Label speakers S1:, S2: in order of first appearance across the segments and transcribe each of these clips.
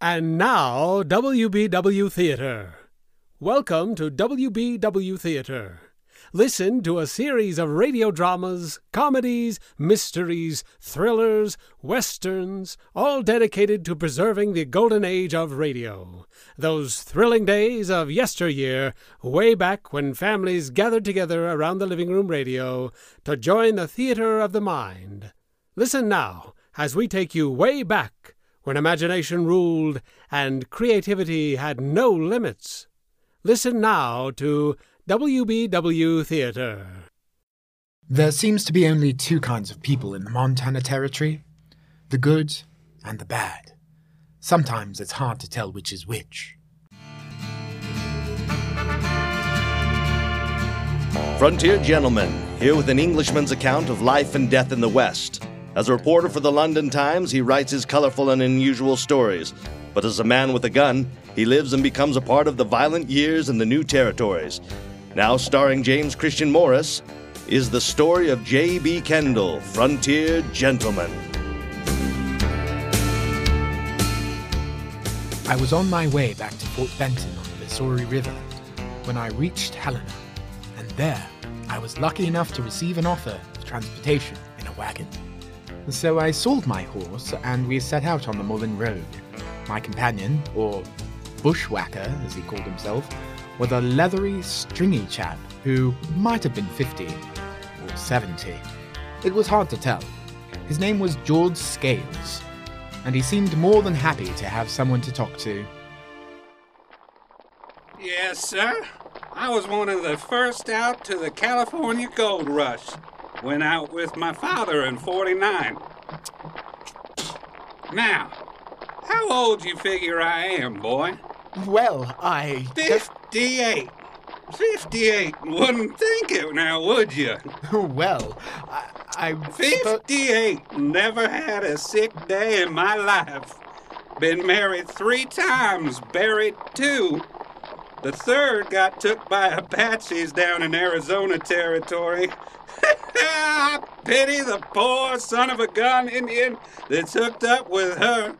S1: And now, WBW Theater. Welcome to WBW Theater. Listen to a series of radio dramas, comedies, mysteries, thrillers, westerns, all dedicated to preserving the golden age of radio. Those thrilling days of yesteryear, way back when families gathered together around the living room radio to join the theater of the mind. Listen now as we take you way back when imagination ruled and creativity had no limits. Listen now to WBW Theater.
S2: There seems to be only two kinds of people in the Montana Territory the good and the bad. Sometimes it's hard to tell which is which.
S3: Frontier Gentlemen, here with an Englishman's account of life and death in the West. As a reporter for the London Times, he writes his colorful and unusual stories. But as a man with a gun, he lives and becomes a part of the violent years in the new territories. Now starring James Christian Morris, is the story of J.B. Kendall, Frontier Gentleman.
S2: I was on my way back to Fort Benton on the Missouri River when I reached Helena, and there I was lucky enough to receive an offer of transportation in a wagon. So I sold my horse and we set out on the Mullan Road. My companion, or bushwhacker as he called himself, was a leathery, stringy chap who might have been 50 or 70. It was hard to tell. His name was George Scales, and he seemed more than happy to have someone to talk to.
S4: Yes, sir. I was one of the first out to the California gold rush. Went out with my father in 49. Now, how old you figure I am, boy?
S2: Well, I.
S4: 58. 58. Wouldn't think it now, would you?
S2: well, I. I suppo-
S4: 58. Never had a sick day in my life. Been married three times, buried two. The third got took by Apaches down in Arizona territory. I pity the poor son of a gun Indian that's hooked up with her.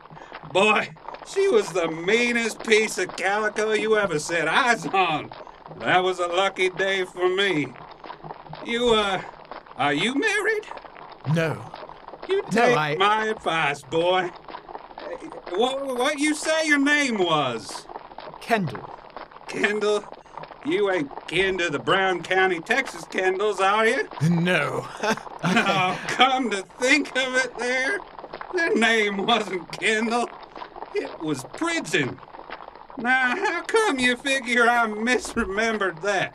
S4: Boy, she was the meanest piece of calico you ever set eyes on. That was a lucky day for me. You, uh, are you married?
S2: no.
S4: You
S2: No,
S4: take
S2: I-
S4: my advice, boy. What, what you say your name was?
S2: Kendall.
S4: Kendall? You ain't kin to the Brown County, Texas Kendalls, are you?
S2: No.
S4: Oh, come to think of it there, their name wasn't Kendall. It was Prison. Now, how come you figure I misremembered that?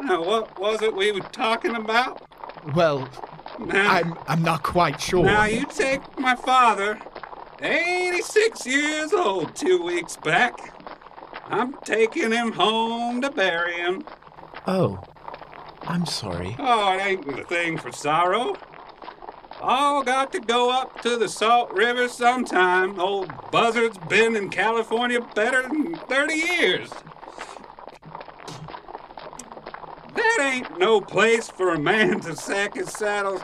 S4: Now, what was it we were talking about?
S2: well,
S4: Now,
S2: I'm. I'm not quite sure.
S4: now you take my father, 86 years old, two weeks back. I'm taking him home to bury him.
S2: Oh, I'm sorry.
S4: Oh, it ain't a thing for sorrow. All got to go up to the Salt River sometime. Old Buzzard's been in California better than 30 years. That ain't no place for a man to sack his saddles.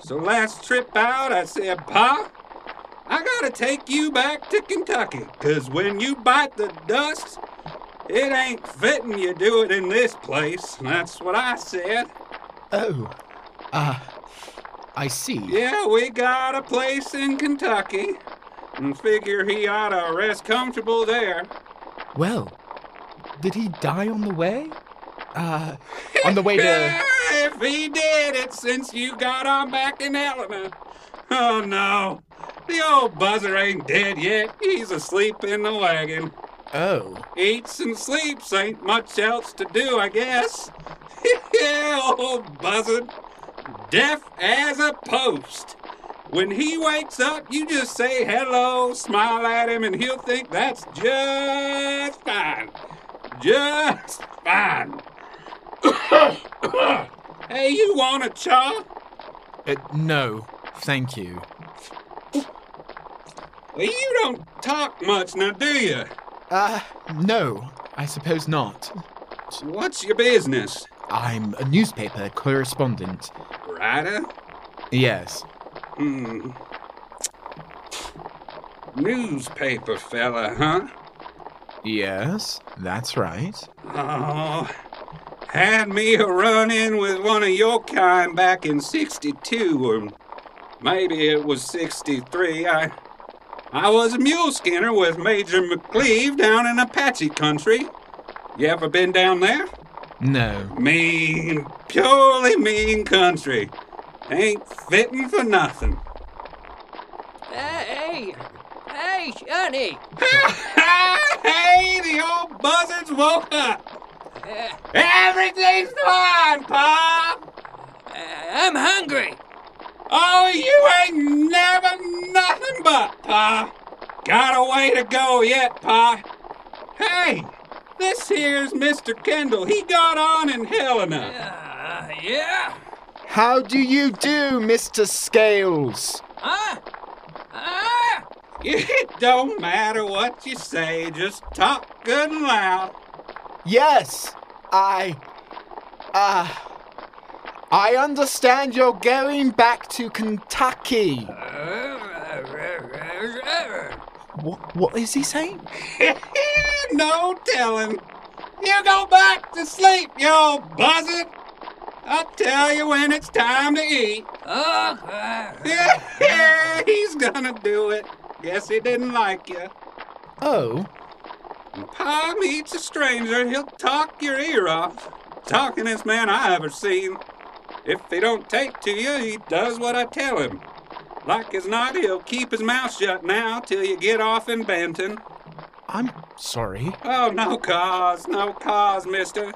S4: So last trip out, I said, Pa, I gotta take you back to Kentucky, 'cause when you bite the dust, it ain't fitting you do it in this place. That's what I said.
S2: Oh, uh, I see.
S4: Yeah, we got a place in Kentucky, and figure he ought to rest comfortable there.
S2: Well, did he die on the way? Uh, on the way to.
S4: if he did, it's since you got on back in Helena. Oh no, the old buzzer ain't dead yet. He's asleep in the wagon.
S2: Oh,
S4: Eats and sleeps, ain't much else to do, I guess. yeah, old buzzard. Deaf as a post. When he wakes up, you just say hello, smile at him, and he'll think that's just fine. Just fine. hey, you want a chaw?
S2: uh, no, thank you.
S4: You don't talk much now, do you?
S2: Uh, no, I suppose not.
S4: What's your business?
S2: I'm a newspaper correspondent.
S4: Writer?
S2: Yes.
S4: Hmm. newspaper fella, huh?
S2: Yes, that's right.
S4: Oh, had me a run in with one of your kind back in 62, or maybe it was 63. I, I was a mule skinner with Major McCleve down in Apache country. You ever been down there?
S2: No.
S4: Mean, purely mean country. Ain't fitting for nothing.
S5: Hey, hey, Johnny.
S4: hey, the old buzzards woke up. Uh, Everything's fine, Pop.
S5: Uh, I'm hungry.
S4: Oh, you ain't never nothing but, Pa. Got a way to go yet, Pa. Hey, this here's Mr. Kendall. He got on in Helena.
S5: Uh, yeah?
S2: How do you do, Mr. Scales?
S5: Huh? Huh?
S4: It don't matter what you say, just talk good and loud.
S2: Yes, I. Ah. I understand you're going back to Kentucky. What, what is he saying?
S4: no telling. You go back to sleep, you old buzzard. I'll tell you when it's time to eat. Yeah, he's gonna do it. Guess he didn't like you.
S2: Oh,
S4: When Pa meets a stranger, he'll talk your ear off. Talkingest man I ever seen. If he don't take to you, he does what I tell him. Like as not, he'll keep his mouth shut now till you get off in Benton.
S2: I'm sorry.
S4: Oh, no cause, no cause, mister.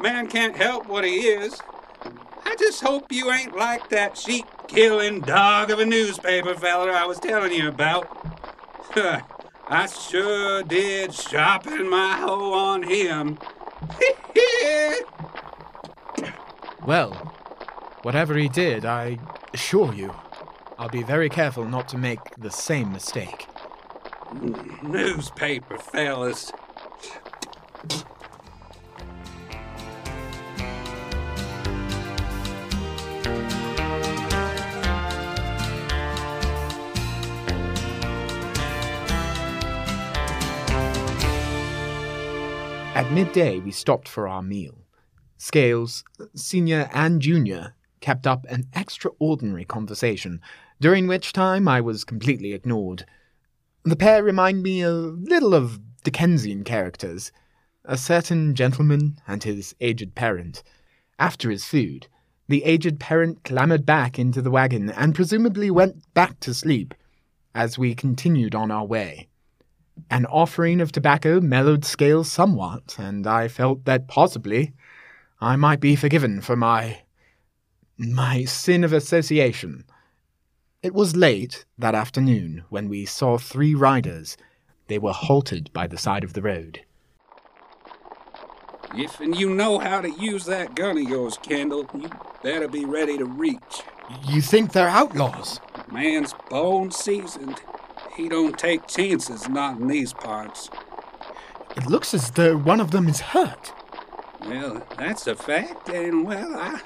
S4: Man can't help what he is. I just hope you ain't like that sheep killing dog of a newspaper feller I was telling you about. I sure did sharpen my hoe on him.
S2: Well, whatever he did, I assure you, I'll be very careful not to make the same mistake.
S4: newspaper fellas.
S2: At midday, we stopped for our meal. Scales, senior and junior, kept up an extraordinary conversation, during which time I was completely ignored. The pair remind me a little of Dickensian characters a certain gentleman and his aged parent. After his food, the aged parent clambered back into the wagon and presumably went back to sleep as we continued on our way. An offering of tobacco mellowed scales somewhat, and I felt that possibly I might be forgiven for my. My sin of association. It was late that afternoon when we saw three riders. They were halted by the side of the road.
S4: If and you know how to use that gun of yours, Kendall, you better be ready to reach.
S2: You think they're outlaws?
S4: Man's bone seasoned. He don't take chances, not in these parts.
S2: It looks as though one of them is hurt.
S4: Well, that's a fact, and well, I,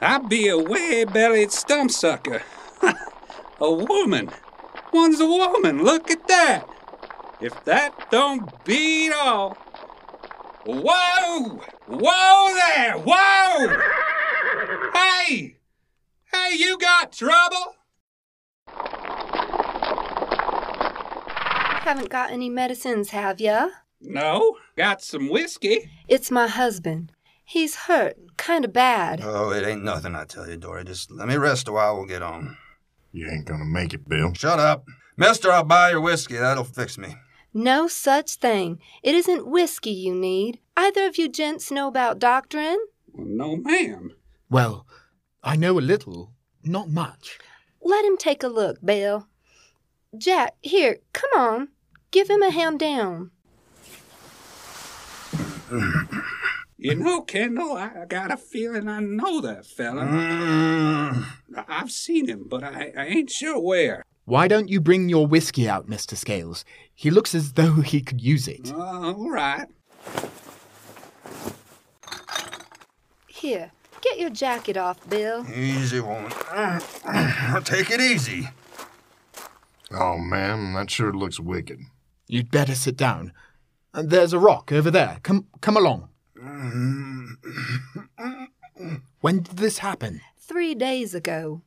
S4: I be a way-bellied stump sucker. a woman. One's a woman. Look at that. If that don't beat all. Whoa! Whoa there! Whoa! Hey! Hey, you got trouble?
S6: Haven't got any medicines, have ya?
S4: No. Got some whiskey.
S6: It's my husband. He's hurt, kinda bad.
S7: Oh, it ain't nothing, I tell you, Dory. Just let me rest a while, we'll get on.
S8: You ain't gonna make it, Bill.
S7: Shut up. Mister, I'll buy your whiskey. That'll fix me.
S6: No such thing. It isn't whiskey you need. Either of you gents know about doctoring?
S4: Well, no, ma'am.
S2: Well, I know a little, not much.
S6: Let him take a look, Bill. Jack, here, come on. Give him a hand down.
S4: You know, Kendall, I got a feeling I know that fella.
S7: Mm,
S4: I- I've seen him, but I, I ain't sure where.
S2: Why don't you bring your whiskey out, Mr. Scales? He looks as though he could use it.
S4: All right.
S6: Here, get your jacket off, Bill.
S7: easy, woman. Take it easy.
S8: Oh, man, that sure looks wicked.
S2: You'd better sit down. Uh, There's a rock over there. Come, come along. When did this happen?
S6: Three days ago.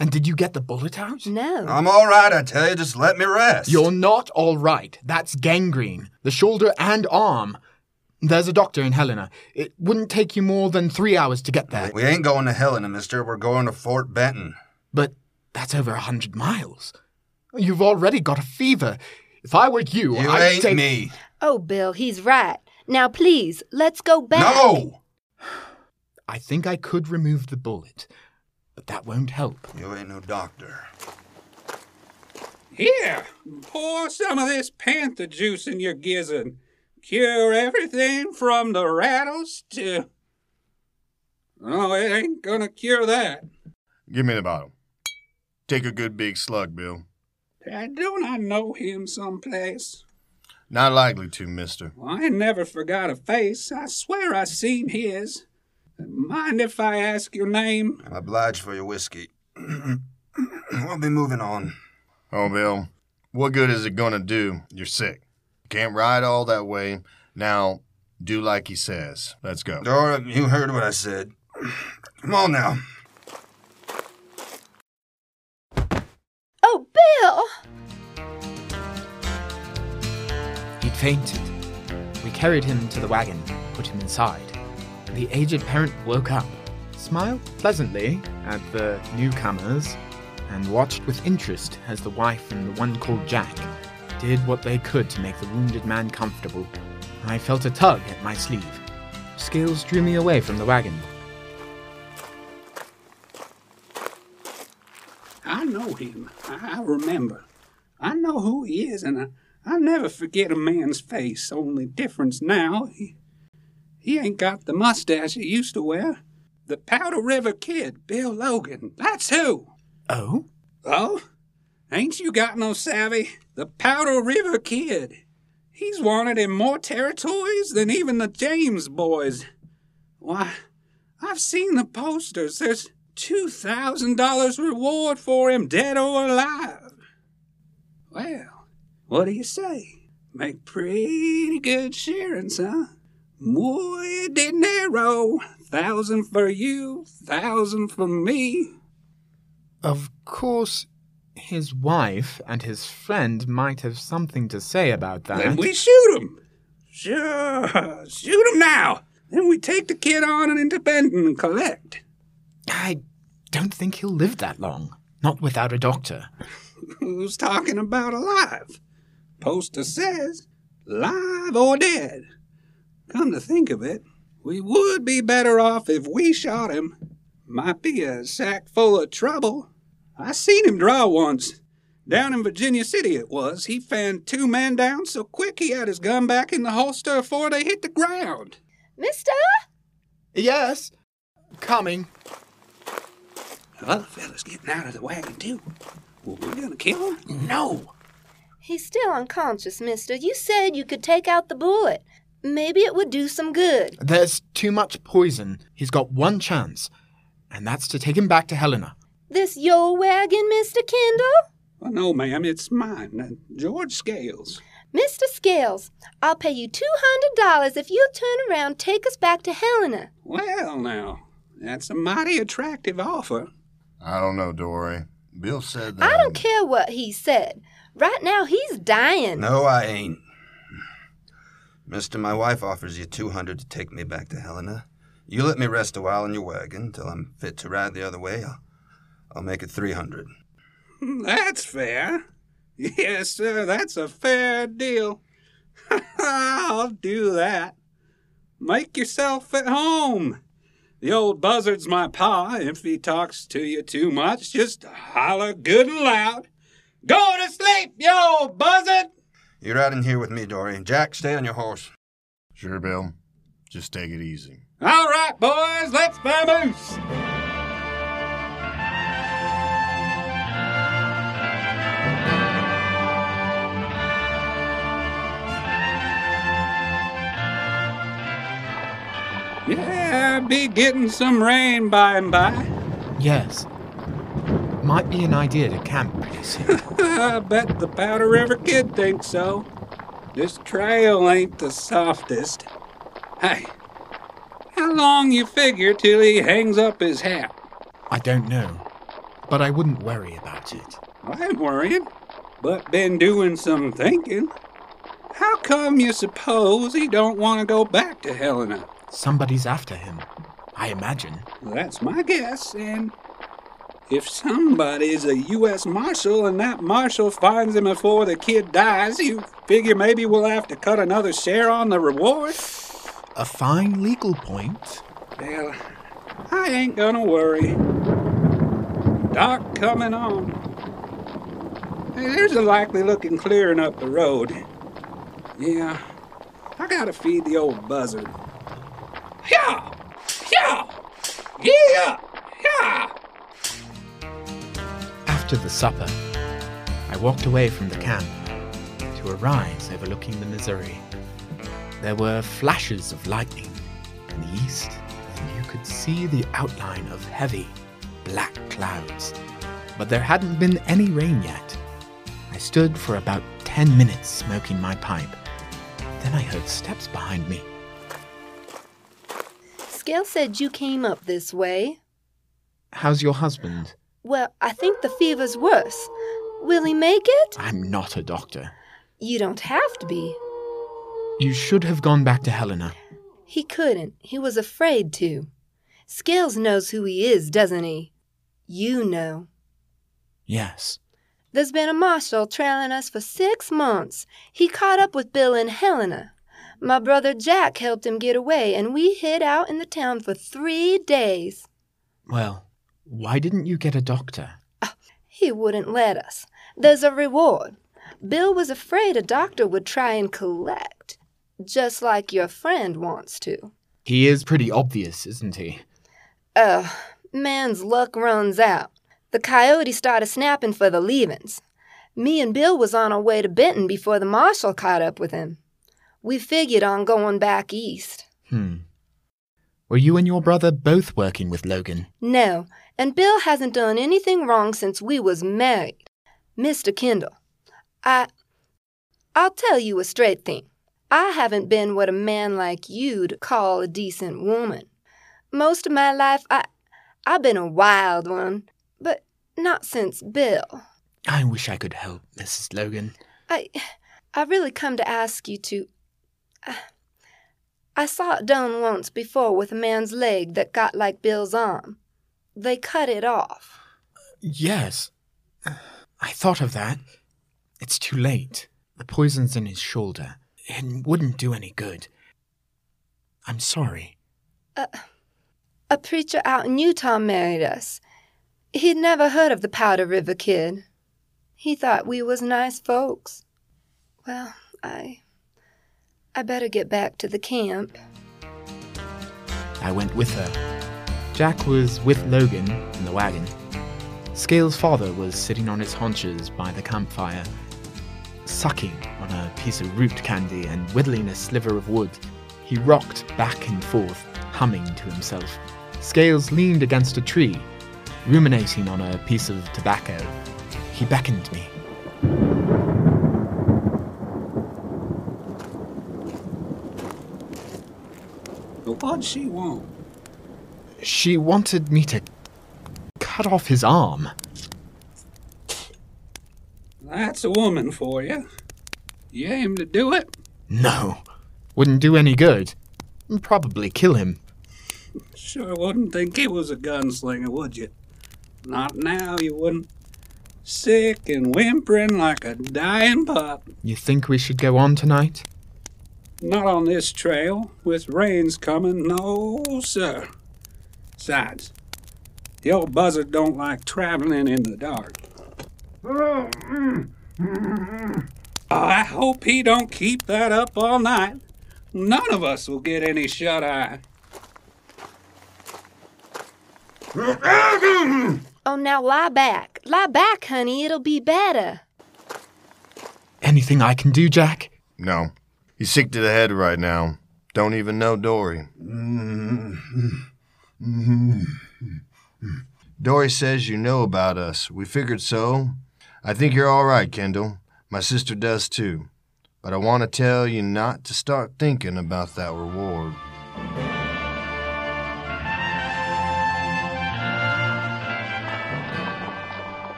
S2: And did you get the bullet out?
S6: No.
S7: I'm all right, I tell you. Just let me rest.
S2: You're not all right. That's gangrene. The shoulder and arm. There's a doctor in Helena. It wouldn't take you more than three hours to get there.
S7: We ain't going to Helena, mister. We're going to Fort Benton.
S2: But that's over a hundred miles. You've already got a fever. If I were you,
S7: You
S2: I'd
S7: ain't
S2: take...
S7: me.
S6: Oh, Bill, he's right. Now, please, let's go back.
S7: No!
S2: I think I could remove the bullet, but that won't help.
S7: You ain't no doctor.
S4: Here, pour some of this panther juice in your gizzard. Cure everything from the rattles to. Oh, it ain't gonna cure that.
S8: Give me the bottle. Take a good big slug, Bill.
S4: Don't I know him someplace?
S8: Not likely to, mister.
S4: Well, I never forgot a face. I swear I seen his. Mind if I ask your name?
S7: I'm obliged for your whiskey. we'll be moving on.
S8: Oh, Bill, what good is it gonna do? You're sick. Can't ride all that way. Now, do like he says. Let's go.
S7: Dora, you heard what I said. Come on now.
S2: Fainted. We carried him to the wagon, put him inside. The aged parent woke up, smiled pleasantly at the newcomers, and watched with interest as the wife and the one called Jack did what they could to make the wounded man comfortable. I felt a tug at my sleeve. Scales drew me away from the wagon.
S4: I know him. I I remember. I know who he is, and I, I never forget a man's face. Only difference now, he, he ain't got the mustache he used to wear. The Powder River Kid, Bill Logan. That's who.
S2: Oh?
S4: Oh? Ain't you got no savvy? The Powder River Kid. He's wanted in more territories than even the James boys. Why, I've seen the posters. There's $2,000 reward for him, dead or alive. Well, what do you say? Make pretty good sharing, huh? Muy dinero. Thousand for you, thousand for me.
S2: Of course, his wife and his friend might have something to say about that.
S4: Then we shoot him. Sure, shoot him now. Then we take the kid on into Benton and collect.
S2: I don't think he'll live that long. Not without a doctor.
S4: Who's talking about alive? Poster says live or dead. Come to think of it, we would be better off if we shot him. Might be a sack full of trouble. I seen him draw once. Down in Virginia City it was. He fanned two men down so quick he had his gun back in the holster before they hit the ground.
S6: Mister?
S2: Yes, coming.
S4: The other fella's getting out of the wagon too. Well, we're gonna kill him?
S2: No.
S6: He's still unconscious, mister. You said you could take out the bullet. Maybe it would do some good.
S2: There's too much poison. He's got one chance, and that's to take him back to Helena.
S6: This your wagon, Mr. Kendall?
S4: Well, no, ma'am, it's mine. Uh, George Scales.
S6: Mr. Scales, I'll pay you $200 if you'll turn around and take us back to Helena.
S4: Well, now, that's a mighty attractive offer.
S8: I don't know, Dory. Bill said that.
S6: I don't care what he said. Right now, he's dying.
S7: No, I ain't. Mister, my wife offers you 200 to take me back to Helena. You let me rest a while in your wagon till I'm fit to ride the other way. I'll, I'll make it 300.
S4: That's fair. Yes, sir, that's a fair deal. I'll do that. Make yourself at home. The old buzzard's my pa. If he talks to you too much, just holler good and loud. Go to sleep, you old buzzard!
S7: You're out in here with me, Dory. Jack, stay on your horse.
S8: Sure, Bill. Just take it easy.
S4: All right, boys, let's vamoose. Yeah, be getting some rain by and by.
S2: Yes. Might be an idea to camp pretty soon.
S4: I bet the Powder River Kid thinks so. This trail ain't the softest. Hey, how long you figure till he hangs up his hat?
S2: I don't know, but I wouldn't worry about it.
S4: I ain't worrying, but been doing some thinking. How come you suppose he don't want to go back to Helena?
S2: Somebody's after him, I imagine.
S4: That's my guess, and if somebody's a U.S. Marshal and that Marshal finds him before the kid dies, you figure maybe we'll have to cut another share on the reward?
S2: A fine legal point.
S4: Well, I ain't gonna worry. Dark coming on. Hey, there's a likely looking clearing up the road. Yeah, I gotta feed the old buzzard. Yeah! Yeah! Yeah! Yeah!
S2: After the supper, I walked away from the camp to a rise overlooking the Missouri. There were flashes of lightning in the east, and you could see the outline of heavy, black clouds. But there hadn't been any rain yet. I stood for about ten minutes smoking my pipe. Then I heard steps behind me.
S6: Scale said you came up this way.
S2: How's your husband?
S6: Well, I think the fever's worse. Will he make it?
S2: I'm not a doctor.
S6: You don't have to be.
S2: You should have gone back to Helena.
S6: He couldn't. He was afraid to. Scales knows who he is, doesn't he? You know.
S2: Yes.
S6: There's been a marshal trailing us for six months. He caught up with Bill and Helena. My brother Jack helped him get away, and we hid out in the town for three days.
S2: Well, why didn't you get a doctor?
S6: He wouldn't let us. There's a reward. Bill was afraid a doctor would try and collect, just like your friend wants to.
S2: He is pretty obvious, isn't he?
S6: Ugh, man's luck runs out. The coyote started snapping for the leavings. Me and Bill was on our way to Benton before the marshal caught up with him. We figured on going back east.
S2: Hmm. Were you and your brother both working with Logan?
S6: No, and Bill hasn't done anything wrong since we was married. Mr. Kendall, I I'll tell you a straight thing. I haven't been what a man like you'd call a decent woman. Most of my life I I've been a wild one, but not since Bill.
S2: I wish I could help, Mrs. Logan.
S6: I I really come to ask you to I, I saw it done once before with a man's leg that got like Bill's arm. They cut it off.
S2: Yes. I thought of that. It's too late. The poison's in his shoulder. It wouldn't do any good. I'm sorry.
S6: A preacher out in Utah married us. He'd never heard of the Powder River Kid. He thought we was nice folks. Well, I. I better get back to the camp.
S2: I went with her. Jack was with Logan in the wagon. Scale's father was sitting on his haunches by the campfire, sucking on a piece of root candy and whittling a sliver of wood. He rocked back and forth, humming to himself. Scales leaned against a tree, ruminating on a piece of tobacco. He beckoned me.
S4: What'd she want?
S2: She wanted me to cut off his arm.
S4: That's a woman for you. You aim to do it?
S2: No, wouldn't do any good. Probably kill him.
S4: Sure wouldn't think he was a gunslinger, would you? Not now, you wouldn't. Sick and whimpering like a dying pup.
S2: You think we should go on tonight?
S4: Not on this trail. With rains coming, no, sir. Besides, the old buzzard don't like traveling in the dark. I hope he don't keep that up all night. None of us will get any shut eye.
S6: Oh, now lie back. Lie back, honey. It'll be better.
S2: Anything I can do, Jack?
S8: No. He's sick to the head right now. Don't even know Dory. Mm-hmm. Dory says you know about us. We figured so. I think you're all right, Kendall. My sister does too. But I want to tell you not to start thinking about that reward.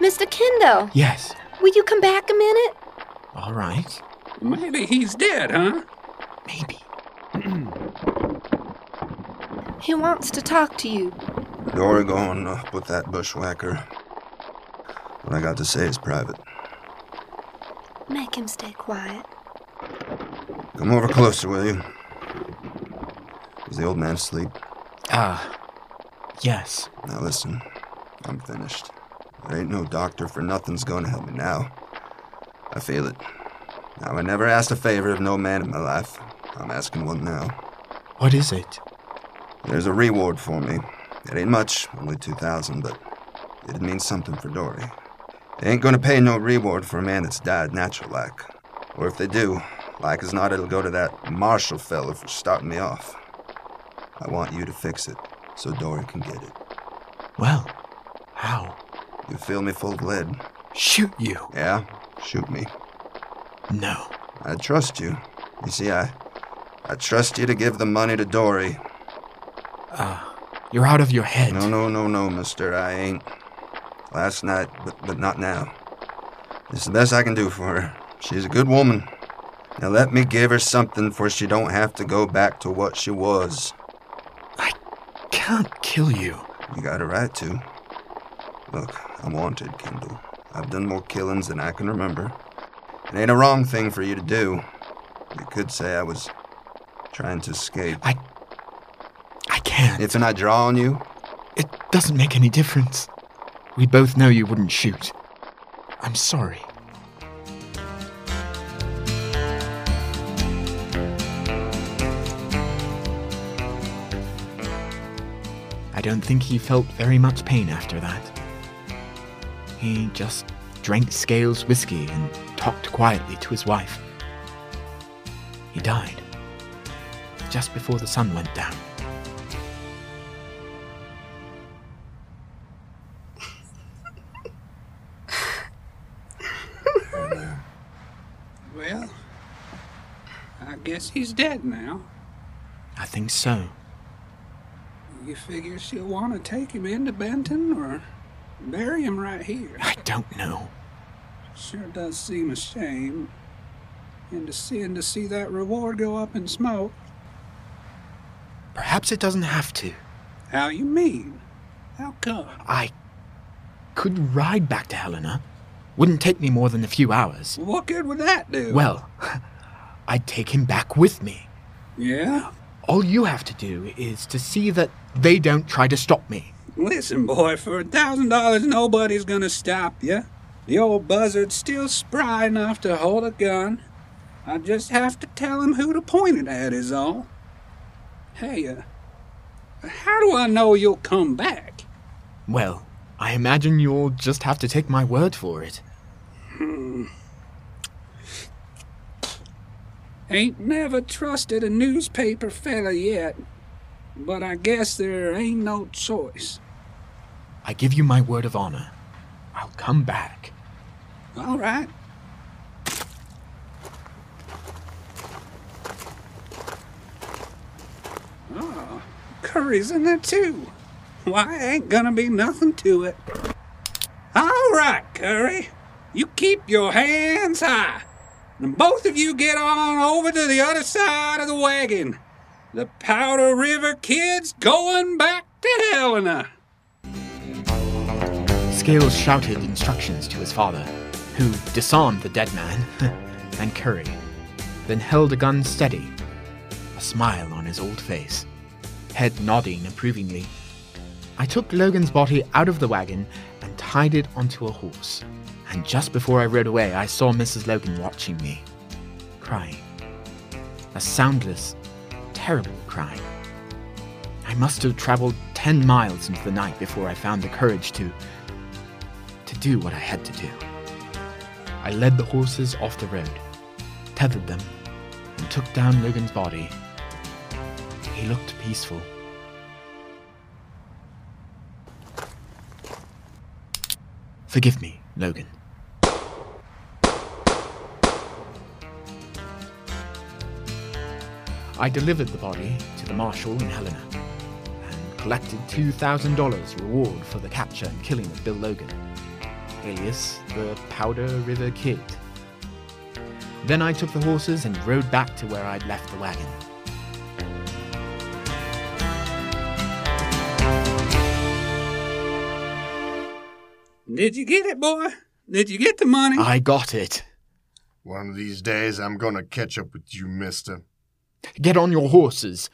S6: Mr. Kendall,
S2: Yes.
S6: will you come back a minute?
S2: All right.
S4: Maybe he's dead, huh?
S2: Maybe.
S6: He wants to talk to you.
S7: Dory, go on up with that bushwhacker. What I got to say is private.
S6: Make him stay quiet.
S7: Come over closer, will you? Is the old man asleep?
S2: Ah. yes.
S7: Now listen, I'm finished. There ain't no doctor for nothing's gonna help me now. I feel it. Now, I never asked a favor of no man in my life. I'm asking one now.
S2: What is it?
S7: There's a reward for me. It ain't much, only 2,000, but it means something for Dory. They ain't gonna pay no reward for a man that's died natural like. Or if they do, like as not, it'll go to that Marshall fella for starting me off. I want you to fix it so Dory can get it.
S2: Well, how?
S7: You feel me full of lead?
S2: Shoot you?
S7: Yeah? Shoot me.
S2: No.
S7: I trust you. You see, I. I trust you to give the money to Dory.
S2: Ah. you're out of your head.
S7: No, no, no, no, mister. I ain't. Last night, but, but not now. It's the best I can do for her. She's a good woman. Now let me give her something for she don't have to go back to what she was.
S2: I can't kill you.
S7: You got a right to. Look, I'm wanted, Kendall. I've done more killings than I can remember. It ain't a wrong thing for you to do. You could say I was trying to escape.
S2: I. I can't.
S7: If I draw on you,
S2: It doesn't make any difference. We both know you wouldn't shoot. I'm sorry. I don't think he felt very much pain after that. He just drank Scales whiskey and talked quietly to his wife. He died just before the sun went down.
S4: Dead now.
S2: I think so.
S4: You figure she'll want to take him into Benton or bury him right here?
S2: I don't know.
S4: Sure does seem a shame. And to sin to see that reward go up in smoke.
S2: Perhaps it doesn't have to.
S4: How you mean? How come?
S2: I could ride back to Helena. Wouldn't take me more than a few hours.
S4: What good would that do?
S2: Well, I'd take him back with me.
S4: Yeah?
S2: All you have to do is to see that they don't try to stop me.
S4: Listen, boy, for a thousand dollars, nobody's gonna stop you. The old buzzard's still spry enough to hold a gun. I just have to tell him who to point it at, is all. Hey, uh, how do I know you'll come back?
S2: Well, I imagine you'll just have to take my word for it.
S4: Ain't never trusted a newspaper fella yet, but I guess there ain't no choice.
S2: I give you my word of honor. I'll come back.
S4: All right. Oh, curry's in there too. Why, ain't gonna be nothing to it. All right, Curry. You keep your hands high. And both of you get on over to the other side of the wagon. The Powder River Kid's going back to Helena.
S2: Uh, Scales shouted instructions to his father, who disarmed the dead man and Curry, then held a gun steady, a smile on his old face, head nodding approvingly. I took Logan's body out of the wagon and tied it onto a horse. And just before I rode away, I saw Mrs. Logan watching me, crying. A soundless, terrible crying. I must have traveled ten miles into the night before I found the courage to to do what I had to do. I led the horses off the road, tethered them, and took down Logan's body. He looked peaceful. Forgive me, Logan. I delivered the body to the marshal in Helena and collected $2,000 reward for the capture and killing of Bill Logan, alias the Powder River Kid. Then I took the horses and rode back to where I'd left the wagon.
S4: Did you get it, boy? Did you get the money?
S2: I got it.
S8: One of these days, I'm gonna catch up with you, mister.
S2: Get on your horses.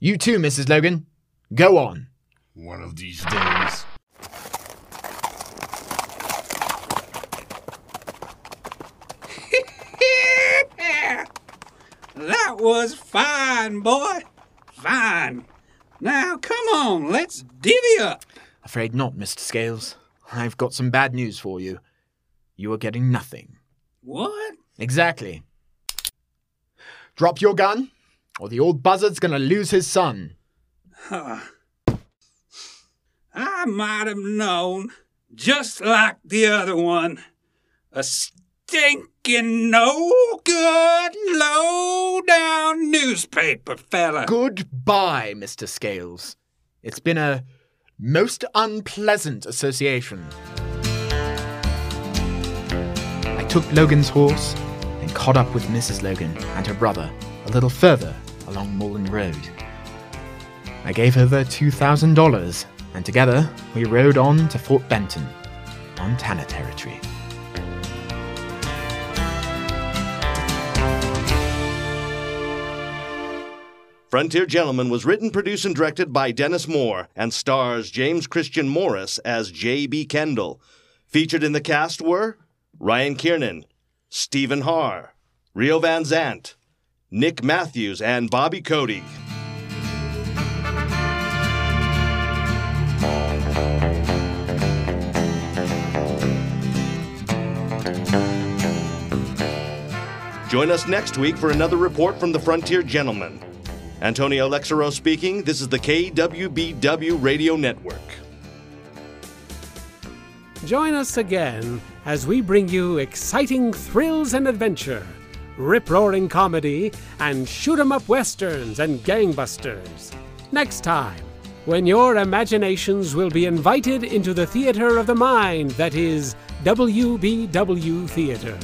S2: You too, Mrs. Logan. Go on.
S8: One of these days.
S4: that was fine, boy. Fine. Now, come on, let's divvy up.
S2: Afraid not, Mr. Scales. I've got some bad news for you. You are getting nothing.
S4: What?
S2: Exactly. Drop your gun, or the old buzzard's gonna lose his son.
S4: I might have known, just like the other one. A stinking no good, low down newspaper fella.
S2: Goodbye, Mr. Scales. It's been a most unpleasant association. I took Logan's horse and caught up with Mrs. Logan and her brother a little further along Mullan Road. I gave her the $2,000, and together we rode on to Fort Benton, Montana Territory.
S3: Frontier Gentleman was written, produced, and directed by Dennis Moore and stars James Christian Morris as J.B. Kendall. Featured in the cast were Ryan Kiernan, Stephen Haar, Rio Van Zant, Nick Matthews, and Bobby Cody. Join us next week for another report from the Frontier Gentleman. Antonio Lexero speaking. This is the KWBW Radio Network.
S1: Join us again as we bring you exciting thrills and adventure, rip roaring comedy, and shoot 'em up westerns and gangbusters. Next time, when your imaginations will be invited into the theater of the mind that is WBW Theater.